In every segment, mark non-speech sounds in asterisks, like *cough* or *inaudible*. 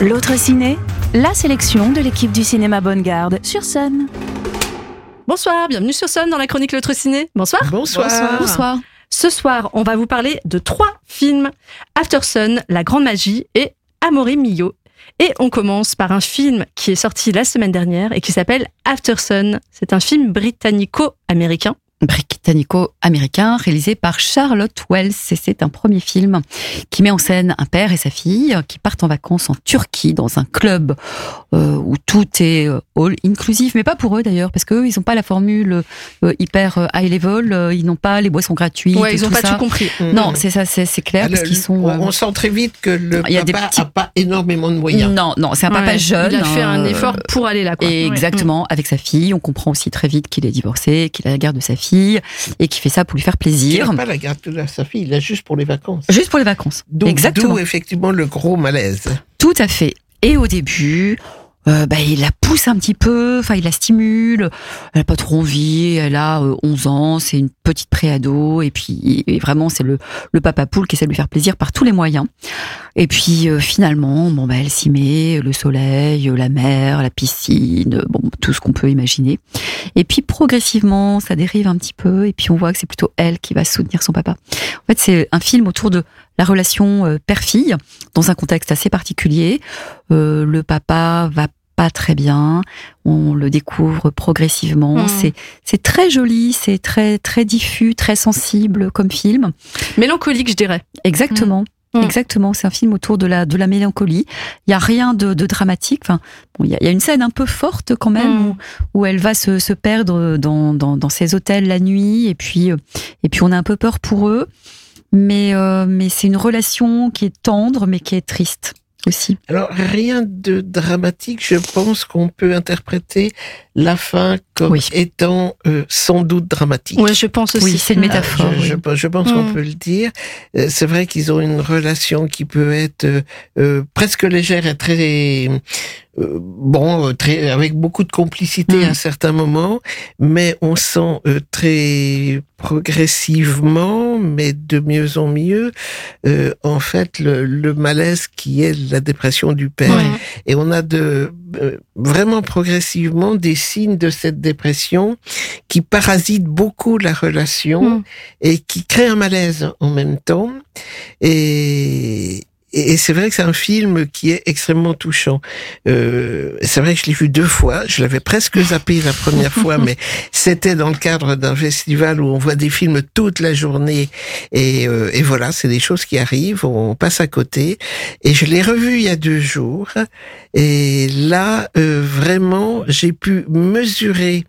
L'autre ciné, la sélection de l'équipe du cinéma Bonne Garde sur Sun. Bonsoir, bienvenue sur Sun dans la chronique L'autre ciné. Bonsoir. Bonsoir. Bonsoir. Ce soir, on va vous parler de trois films After Sun, La Grande Magie et Amore Mio. Et on commence par un film qui est sorti la semaine dernière et qui s'appelle After Sun. C'est un film britannico-américain britannico-américain réalisé par Charlotte Wells. Et c'est un premier film qui met en scène un père et sa fille qui partent en vacances en Turquie dans un club euh, où tout est euh, all inclusif, mais pas pour eux d'ailleurs, parce qu'eux, ils n'ont pas la formule euh, hyper high level, euh, ils n'ont pas les boissons gratuites. Ouais, ils n'ont pas ça. tout compris. Non, c'est ça, c'est c'est clair, parce Alors, qu'ils sont. on, euh, sent très vite que le y a papa petits- a pas énormément de moyens. non, non, c'est un papa Ouais, jeune. Il a fait un effort pour aller là. Quoi. Et exactement, avec sa fille, on comprend aussi très vite qu'il est divorcé, qu'il a la garde de sa fille, et qu'il fait ça pour lui faire Il plaisir. n'a pas la garde de sa fille, il a juste pour les vacances. Juste pour les vacances. D'où Exactement. d'où, effectivement le gros malaise. Tout à fait. Et au début, euh, bah, il la pousse un petit peu, enfin il la stimule. Elle a pas trop envie. Elle a euh, 11 ans, c'est une petite préado, et puis et vraiment c'est le le papa poule qui essaie de lui faire plaisir par tous les moyens. Et puis euh, finalement, bon bah elle s'y met, le soleil, euh, la mer, la piscine, bon tout ce qu'on peut imaginer. Et puis progressivement, ça dérive un petit peu, et puis on voit que c'est plutôt elle qui va soutenir son papa. En fait, c'est un film autour de la relation euh, père-fille dans un contexte assez particulier. Euh, le papa va pas très bien, on le découvre progressivement. Mhm. C'est c'est très joli, c'est très très diffus, très sensible comme film. Mélancolique, je dirais. Exactement. Mhm. Exactement, c'est un film autour de la de la mélancolie. Il y a rien de, de dramatique. Enfin, bon, il y, a, il y a une scène un peu forte quand même Mhm. où, où elle va se, se perdre dans, dans dans ces hôtels la nuit et puis euh, et puis on a un peu peur pour eux. Mais euh, mais c'est une relation qui est tendre mais qui est triste aussi. Alors rien de dramatique, je pense qu'on peut interpréter la fin comme Oui. étant euh, sans doute dramatique. Ouais, je pense aussi. Oui, c'est une Ah, métaphore. Je, oui. je- je pense qu'on Mm. peut le dire. Euh, C'est vrai qu'ils ont une relation qui peut être euh, euh, presque légère et très euh, bon, euh, très avec beaucoup de complicité Mm. à certains moments, mais on sent euh, très progressivement, mais de mieux en mieux, euh, en fait le, le malaise qui est la dépression du père. Ouais. Et on a de euh, vraiment progressivement des signes de cette dépression qui parasitent beaucoup la relation Mm. et qui créent un malaise en même temps. Et, et c'est vrai que c'est un film qui est extrêmement touchant. Euh, c'est vrai que je l'ai vu deux fois. Je l'avais presque zappé la première fois, *laughs* mais c'était dans le cadre d'un festival où on voit des films toute la journée. Et, euh, et voilà, c'est des choses qui arrivent. On passe à côté. Et je l'ai revu il y a deux jours. Et là, euh, vraiment, j'ai pu mesurer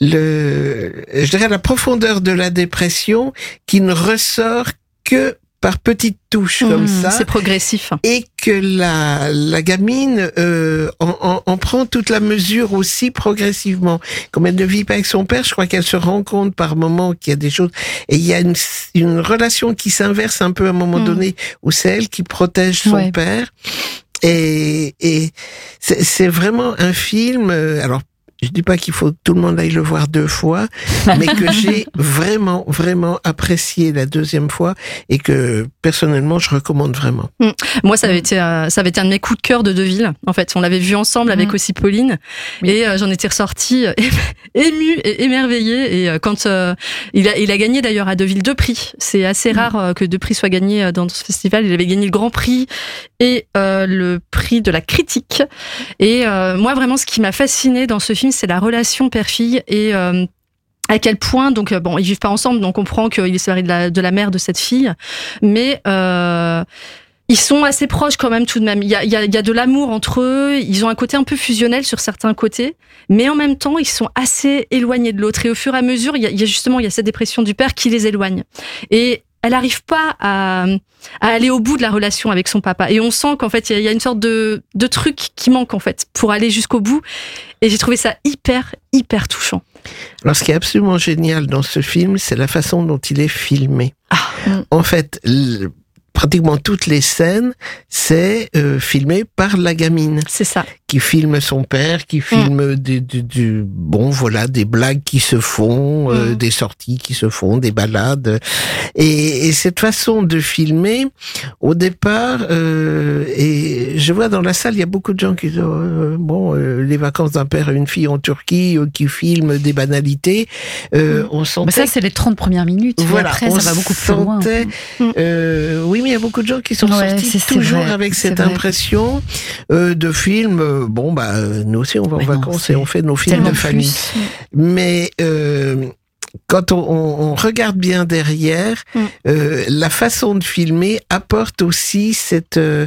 le, je dirais la profondeur de la dépression qui ne ressort que par petites touches comme Mhm, ça C'est progressif. et que la, la gamine euh, en, en- en prend toute la mesure aussi progressivement. Comme elle ne vit pas avec son père, je crois qu'elle se rend compte par moment qu'il y a des choses et il y a une, une relation qui s'inverse un peu à un moment Mm. donné où c'est elle qui protège son Ouais. père et, et c'est c'est vraiment un film. euh, alors je dis pas qu'il faut que tout le monde aille le voir deux fois, *laughs* mais que j'ai vraiment, vraiment apprécié la deuxième fois et que personnellement je recommande vraiment. Moi, ça avait été, euh, ça avait été un de mes coups de cœur de Deville. En fait, on l'avait vu ensemble avec Mhm. aussi Pauline, Oui. et euh, j'en étais ressortie euh, *laughs* émue et émerveillée. Et euh, quand euh, il a, il a gagné d'ailleurs à Deville deux prix. C'est assez rare euh, que deux prix soient gagnés euh, dans ce festival. Il avait gagné le Grand Prix et euh, le prix de la critique. Et euh, moi, vraiment, ce qui m'a fasciné dans ce film, c'est la relation père-fille et euh, à quel point, donc euh, bon, ils vivent pas ensemble, donc on comprend qu'il est de la, de la mère de cette fille, mais euh, ils sont assez proches quand même tout de même. Il y a, il y a, il y a de l'amour entre eux, ils ont un côté un peu fusionnel sur certains côtés, mais en même temps, ils sont assez éloignés de l'autre. Et au fur et à mesure, il y a, y a justement il y a cette dépression du père qui les éloigne. Et elle n'arrive pas à, à aller au bout de la relation avec son papa. Et on sent qu'en fait, il y a- il y, a une sorte de, de truc qui manque en fait pour aller jusqu'au bout. Et j'ai trouvé ça hyper, hyper touchant. Alors, ce qui est absolument génial dans ce film, c'est la façon dont il est filmé. Ah. En fait, pratiquement toutes les scènes, c'est euh, filmé par la gamine C'est ça. Qui filme son père, qui filme des, des- du bon voilà des blagues qui se font, euh, Mm. des sorties qui se font, des balades. Et, et cette façon de filmer, au départ, euh, et je vois dans la salle, il y a beaucoup de gens qui disent euh, bon les vacances d'un père et une fille en Turquie qui filment des banalités. Euh, On sentait Bah, ça, c'est les 30 premières minutes. voilà, après, on ça va beaucoup plus loin. sentait, Mm. oui, mais il y a beaucoup de gens qui sont Ouais, sortis toujours vrai, avec cette impression de film. Euh, bon, bah, nous aussi, on va en non, vacances et on fait nos films de famille. plus. Mais euh, quand on, regarde bien derrière, Mm. euh, la façon de filmer apporte aussi cette, euh,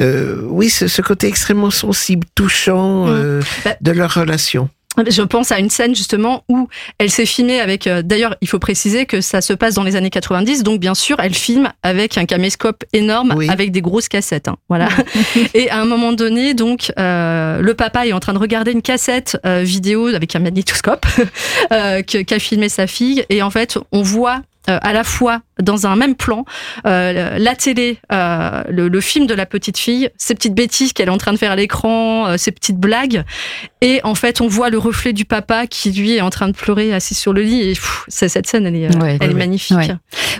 euh, oui, ce, ce côté extrêmement sensible, touchant Mm. Bah, de leur relation. Je pense à une scène justement où elle s'est filmée avec. euh, D'ailleurs, il faut préciser que ça se passe dans les années 90, donc bien sûr, elle filme avec un caméscope énorme, Oui. avec des grosses cassettes. hein, voilà. *laughs* Et à un moment donné, donc, euh, le papa est en train de regarder une cassette euh, vidéo avec un magnétoscope *laughs* euh, qu'a filmé sa fille, et en fait, on voit. euh, à la fois dans un même plan euh, la télé, euh, le, le film de la petite fille, ces petites bêtises qu'elle est en train de faire à l'écran, euh, ces petites blagues, et en fait, on voit le reflet du papa qui, lui, est en train de pleurer assis sur le lit. Et pff, cette scène, elle est, euh, Ouais, elle est ouais, magnifique. ouais.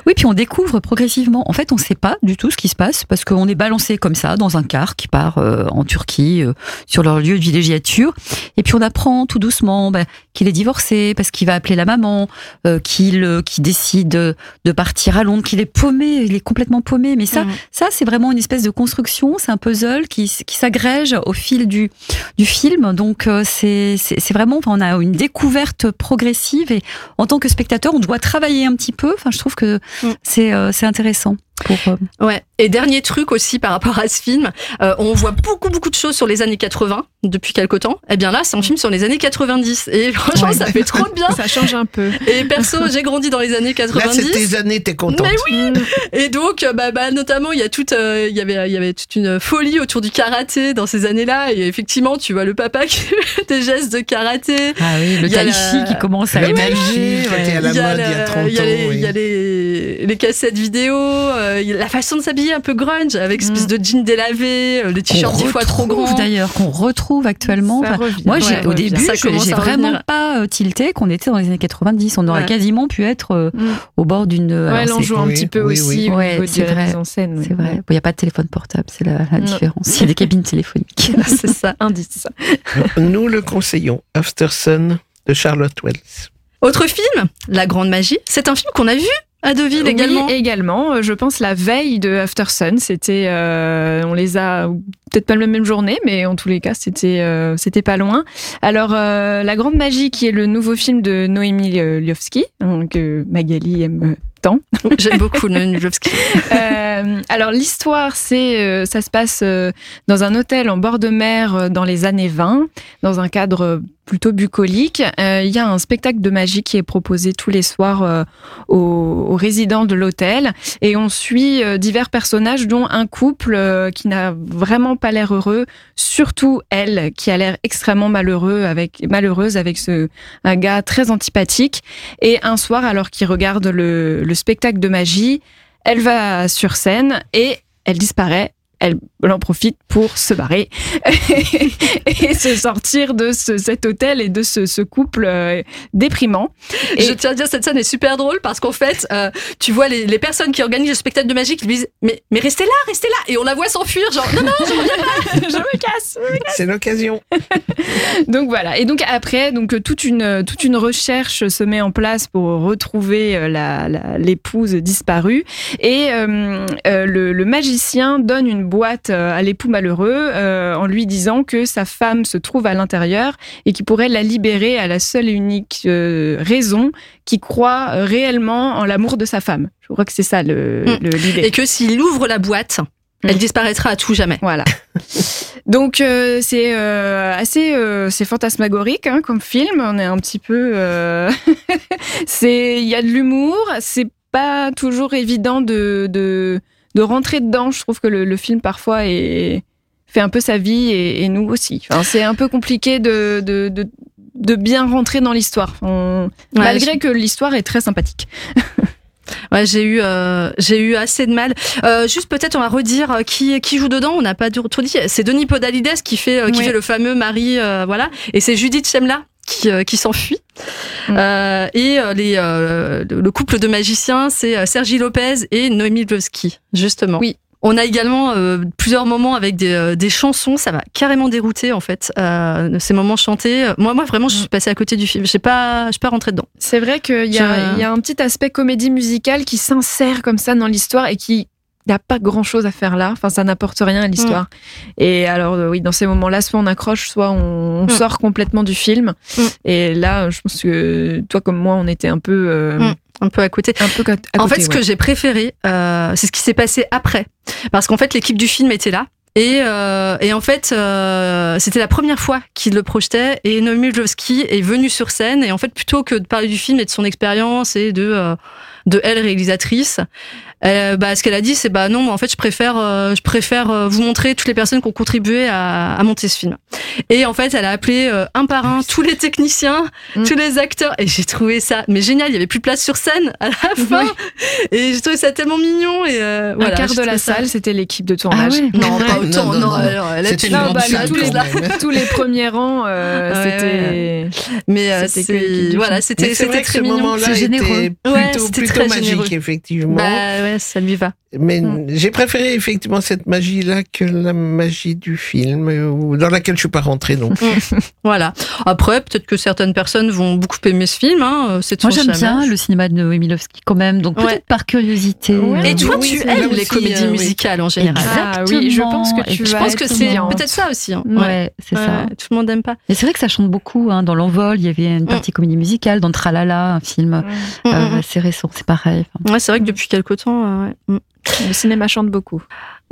Oui, puis on découvre progressivement. En fait, on ne sait pas du tout ce qui se passe parce qu'on est balancé comme ça dans un car qui part euh, en Turquie euh, sur leur lieu de villégiature. Et puis on apprend tout doucement bah, qu'il est divorcé parce qu'il va appeler la maman, euh, qu'il euh, qu'il décide de partir à Londres, qu'il est paumé, il est complètement paumé. Mais ça, Mhm. ça c'est vraiment une espèce de construction, c'est un puzzle qui, qui s'agrège au fil du, du film. Donc euh, c'est vraiment, enfin, on a une découverte progressive et en tant que spectateur, on doit travailler un petit peu. Enfin, je trouve que Mm. c'est euh, c'est intéressant. Pour, euh, Ouais. Et dernier truc aussi par rapport à ce film, euh, on voit beaucoup beaucoup de choses sur les années 80 depuis quelque temps. Eh bien là, c'est un film sur les années 90 et *laughs* franchement, Ouais. ça fait trop de bien. Ça change un peu. Et perso, j'ai grandi dans les années Là, c'est 90. tes années, t'es contente. Mais oui Et donc, euh, bah, bah, notamment, il y a toute, euh, il y avait, il y avait toute une folie autour du karaté dans ces années-là. Et effectivement, tu vois le papa qui *laughs* fait des gestes de karaté. ah oui, le tai la- qui commence à émerger. chi qui ouais. était à la il y a, mode il y a 30 il y a ans, les, oui. y a les, les cassettes vidéo, euh, a la façon de s'habiller un peu grunge, avec Mm. espèce de jean délavé, euh, le t-shirt Qu'on dix fois trop retrouve, grand. d'ailleurs, qu'on retrouve actuellement. Ça Enfin, revient. moi, j'ai, Ouais, au revient. début, Ça j'ai vraiment revenir. pas euh, tilté qu'on était dans les années 90. On aurait Ouais. quasiment pu être euh, Mm. au bord d'une. Ouais, alors, elle en c'est- joue un oui, petit peu oui, aussi oui. au c'est de la vrai. mise en scène. oui. C'est vrai. Il n'y a pas de téléphone portable, c'est la, différence. Il y a des cabines téléphoniques. *laughs* C'est ça. Indice. Nous le conseillons. After Sun de Charlotte Wells. Autre film, La Grande Magie. C'est un film qu'on a vu à Deauville également. Oui, également. Euh, Je pense la veille de After Sun, c'était, euh, on les a peut-être pas la même journée, mais en tous les cas, c'était, euh, c'était pas loin. Alors, euh, La Grande Magie, qui est le nouveau film de Noémie hein, que Magali aime tant. J'aime beaucoup Nujovski. *laughs* Euh, alors l'histoire, c'est, euh, ça se passe euh, dans un hôtel en bord de mer dans les années 20, dans un cadre plutôt bucolique. Euh, Il y a un spectacle de magie qui est proposé tous les soirs euh, aux, résidents de l'hôtel et on suit euh, divers personnages, dont un couple qui n'a vraiment pas l'air heureux, surtout elle qui a l'air extrêmement malheureux avec malheureuse avec ce un gars très antipathique. Et un soir, alors qu'ils regardent le spectacle de magie, elle va sur scène et elle disparaît. Elle, elle en profite pour se barrer *laughs* et se sortir de ce- cet hôtel et de ce, ce couple euh, déprimant. Et- Je tiens à dire, cette scène est super drôle parce qu'en fait, euh, tu vois les, les personnes qui organisent le spectacle de magie qui lui disent mais, mais restez là, restez là. Et on la voit s'enfuir, genre non, non, je reviens. *laughs* je me casse. C'est l'occasion. *laughs* Donc voilà. Et donc après, donc euh, toute une toute une recherche se met en place pour retrouver la la- l'épouse disparue. Et euh, euh, le, le magicien donne une boîte euh, à l'époux malheureux euh, en lui disant que sa femme se trouve à l'intérieur et qu'il pourrait la libérer à la seule et unique euh, raison qu'il croit réellement en l'amour de sa femme. Je crois que c'est ça le Mm. le- l'idée. Et que s'il ouvre la boîte, elle Mm. disparaîtra à tout jamais. Voilà. *laughs* Donc euh, c'est euh, assez euh, c'est fantasmagorique hein, comme film. On est un petit peu *laughs* c'est il y a de l'humour. C'est pas toujours évident de, de de rentrer dedans. Je trouve que le, le film parfois est fait un peu sa vie et, et nous aussi. Enfin, c'est un peu compliqué de de, de de bien rentrer dans l'histoire, On- Ouais, malgré que l'histoire est très sympathique. *laughs* Ouais, j'ai eu, euh, j'ai eu assez de mal. Euh, juste peut-être, on va redire euh, qui qui joue dedans. On n'a pas trop dit. C'est Denis Podalides qui fait euh, qui fait le fameux mari, euh, voilà. Et c'est Judith Chemla qui euh, qui s'enfuit. Mm. Euh, et euh, les euh, le couple de magiciens, c'est euh, Sergi Lopez et Noémie Lvovsky, justement. Oui. On a également euh, plusieurs moments avec des, euh, des chansons, ça m'a carrément dérouté en fait, euh, ces moments chantés. Moi, moi vraiment, je suis passée à côté du film. J'ai pas, je suis pas rentrée dedans. C'est vrai qu'il y, a- Je- il y a un petit aspect comédie musicale qui s'insère comme ça dans l'histoire et qui n'a pas grand chose à faire là. Enfin, ça n'apporte rien à l'histoire. Mm. Et alors, euh, oui, dans ces moments-là, soit on accroche, soit on, Mm. sort complètement du film. Mm. Et là, je pense que toi comme moi, on était un peu, euh. Un peu à côté. un peu à côté. en fait, ce ouais. que j'ai préféré, euh, c'est ce qui s'est passé après. Parce qu'en fait, l'équipe du film était là. Et, euh, et en fait, euh, c'était la première fois qu'il le projetait. Et Noémie Lvovsky est venue sur scène. Et en fait, plutôt que de parler du film et de son expérience et de, euh, de elle, réalisatrice, euh, bah, ce qu'elle a dit, c'est bah non, moi, en fait, je préfère, euh, je préfère euh, vous montrer toutes les personnes qui ont contribué à, à monter ce film. Et en fait, elle a appelé euh, un par un tous les techniciens, Mm. tous les acteurs. Et j'ai trouvé ça mais génial. Il y avait plus de place sur scène à la fin. Ouais. Et j'ai trouvé ça tellement mignon. Et euh, Un voilà, quart j'ai de la ça- salle, c'était l'équipe de tournage. Ah ouais. Non, *laughs* pas autant. Non, Non, non, non. alors, C'était tué une Non, bah, tous, les, *laughs* tous les premiers rangs, euh, Ouais, c'était. Mais C'était voilà, c'était c'était très mignon. plutôt, c'était plutôt très magique, effectivement. Ouais, ça lui va. Mais Mm. j'ai préféré effectivement cette magie-là que la magie du film, euh, dans laquelle je suis pas rentrée non plus. *laughs* Voilà. Après, peut-être que certaines personnes vont beaucoup aimer ce film. Hein. C'est Moi, j'aime bien le cinéma de Noémie Lvovsky quand même, donc peut-être par curiosité. Ouais. Et euh, toi, Oui, tu aimes les aussi, comédies euh, oui. musicales en général? Exactement. Ah oui, je pense que tu Je pense que c'est peut-être ça aussi. hein. Ouais, c'est Ouais, ça. Tout le monde n'aime pas. Et c'est vrai que ça chante beaucoup. Hein. Dans l'envol, il y avait une partie comédie musicale. Dans Tralala, un film Ouais. euh, Mm, mm, assez récent, c'est pareil. Enfin, mm. Ouais, c'est vrai que depuis quelque temps. Mm. Le cinéma chante beaucoup.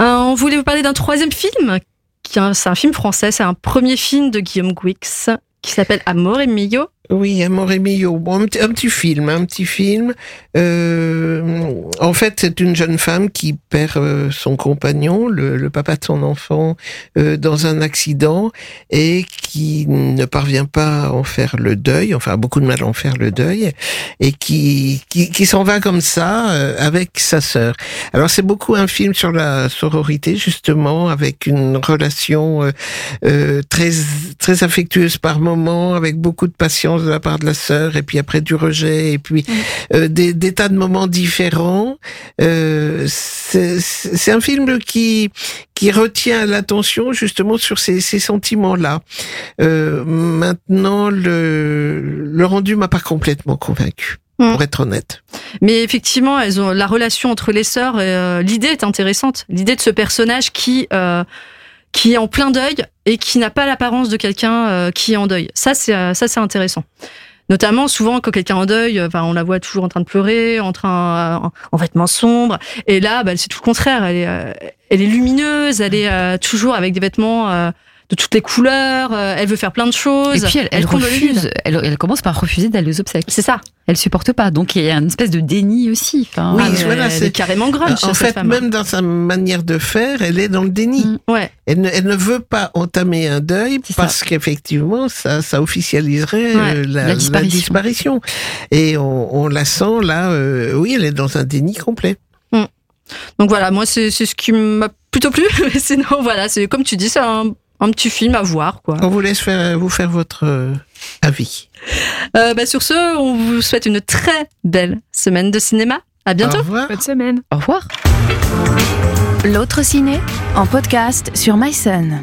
Euh, on voulait vous parler d'un troisième film. C'est un film français. C'est un premier film de Guillaume Guix qui s'appelle Amor et Mio. Oui, Amor et Mio. Bon, un, un petit film, un petit film. Euh, en fait, c'est une jeune femme qui perd euh, son compagnon, le, papa de son enfant, euh, dans un accident et qui ne parvient pas à en faire le deuil, enfin beaucoup de mal à en faire le deuil, et qui qui, qui s'en va comme ça euh, avec sa sœur. Alors c'est beaucoup un film sur la sororité justement, avec une relation euh, euh, très très affectueuse par moment, avec beaucoup de patience de la part de la sœur, et puis après du rejet, et puis euh, des, des tas de moments différents. Euh, c'est un film qui qui retient l'attention justement sur ces, ces sentiments-là. Euh, maintenant, le, le rendu m'a pas complètement convaincu, Mm. pour être honnête. Mais effectivement, elles ont la relation entre les sœurs. euh, L'idée est intéressante. L'idée de ce personnage qui euh, qui est en plein deuil et qui n'a pas l'apparence de quelqu'un euh, qui est en deuil. Ça, c'est euh, ça, c'est intéressant. Notamment, souvent, quand quelqu'un est en deuil, euh, enfin, on la voit toujours en train de pleurer, en train, en, en vêtements sombres. Et là, bah, c'est tout le contraire. Elle est, elle est lumineuse. Elle est toujours avec des vêtements euh, de toutes les couleurs. euh, elle veut faire plein de choses. Et puis elle, refuse, elle, elle commence par refuser d'aller aux obsèques. C'est ça. Elle supporte pas, donc il y a une espèce de déni aussi. Enfin, Oui, Ah, voilà, c'est- est carrément grunge. en fait, femme. même dans sa manière de faire, elle est dans le déni. Mm. Ouais. Elle, ne, elle ne veut pas entamer un deuil parce qu'effectivement, ça, ça officialiserait Ouais, euh, la, la disparition. disparition. Et on, on la sent là, euh, oui, elle est dans un déni complet. Donc voilà, moi c'est c'est ce qui m'a plutôt plu. *laughs* Sinon voilà, c'est comme tu dis, c'est un, un petit film à voir quoi. On vous laisse faire, vous faire votre euh, avis. Euh, bah, sur ce, on vous souhaite une très belle semaine de cinéma. À bientôt. Au revoir. Bonne semaine. Au revoir. L'autre ciné en podcast sur MySun.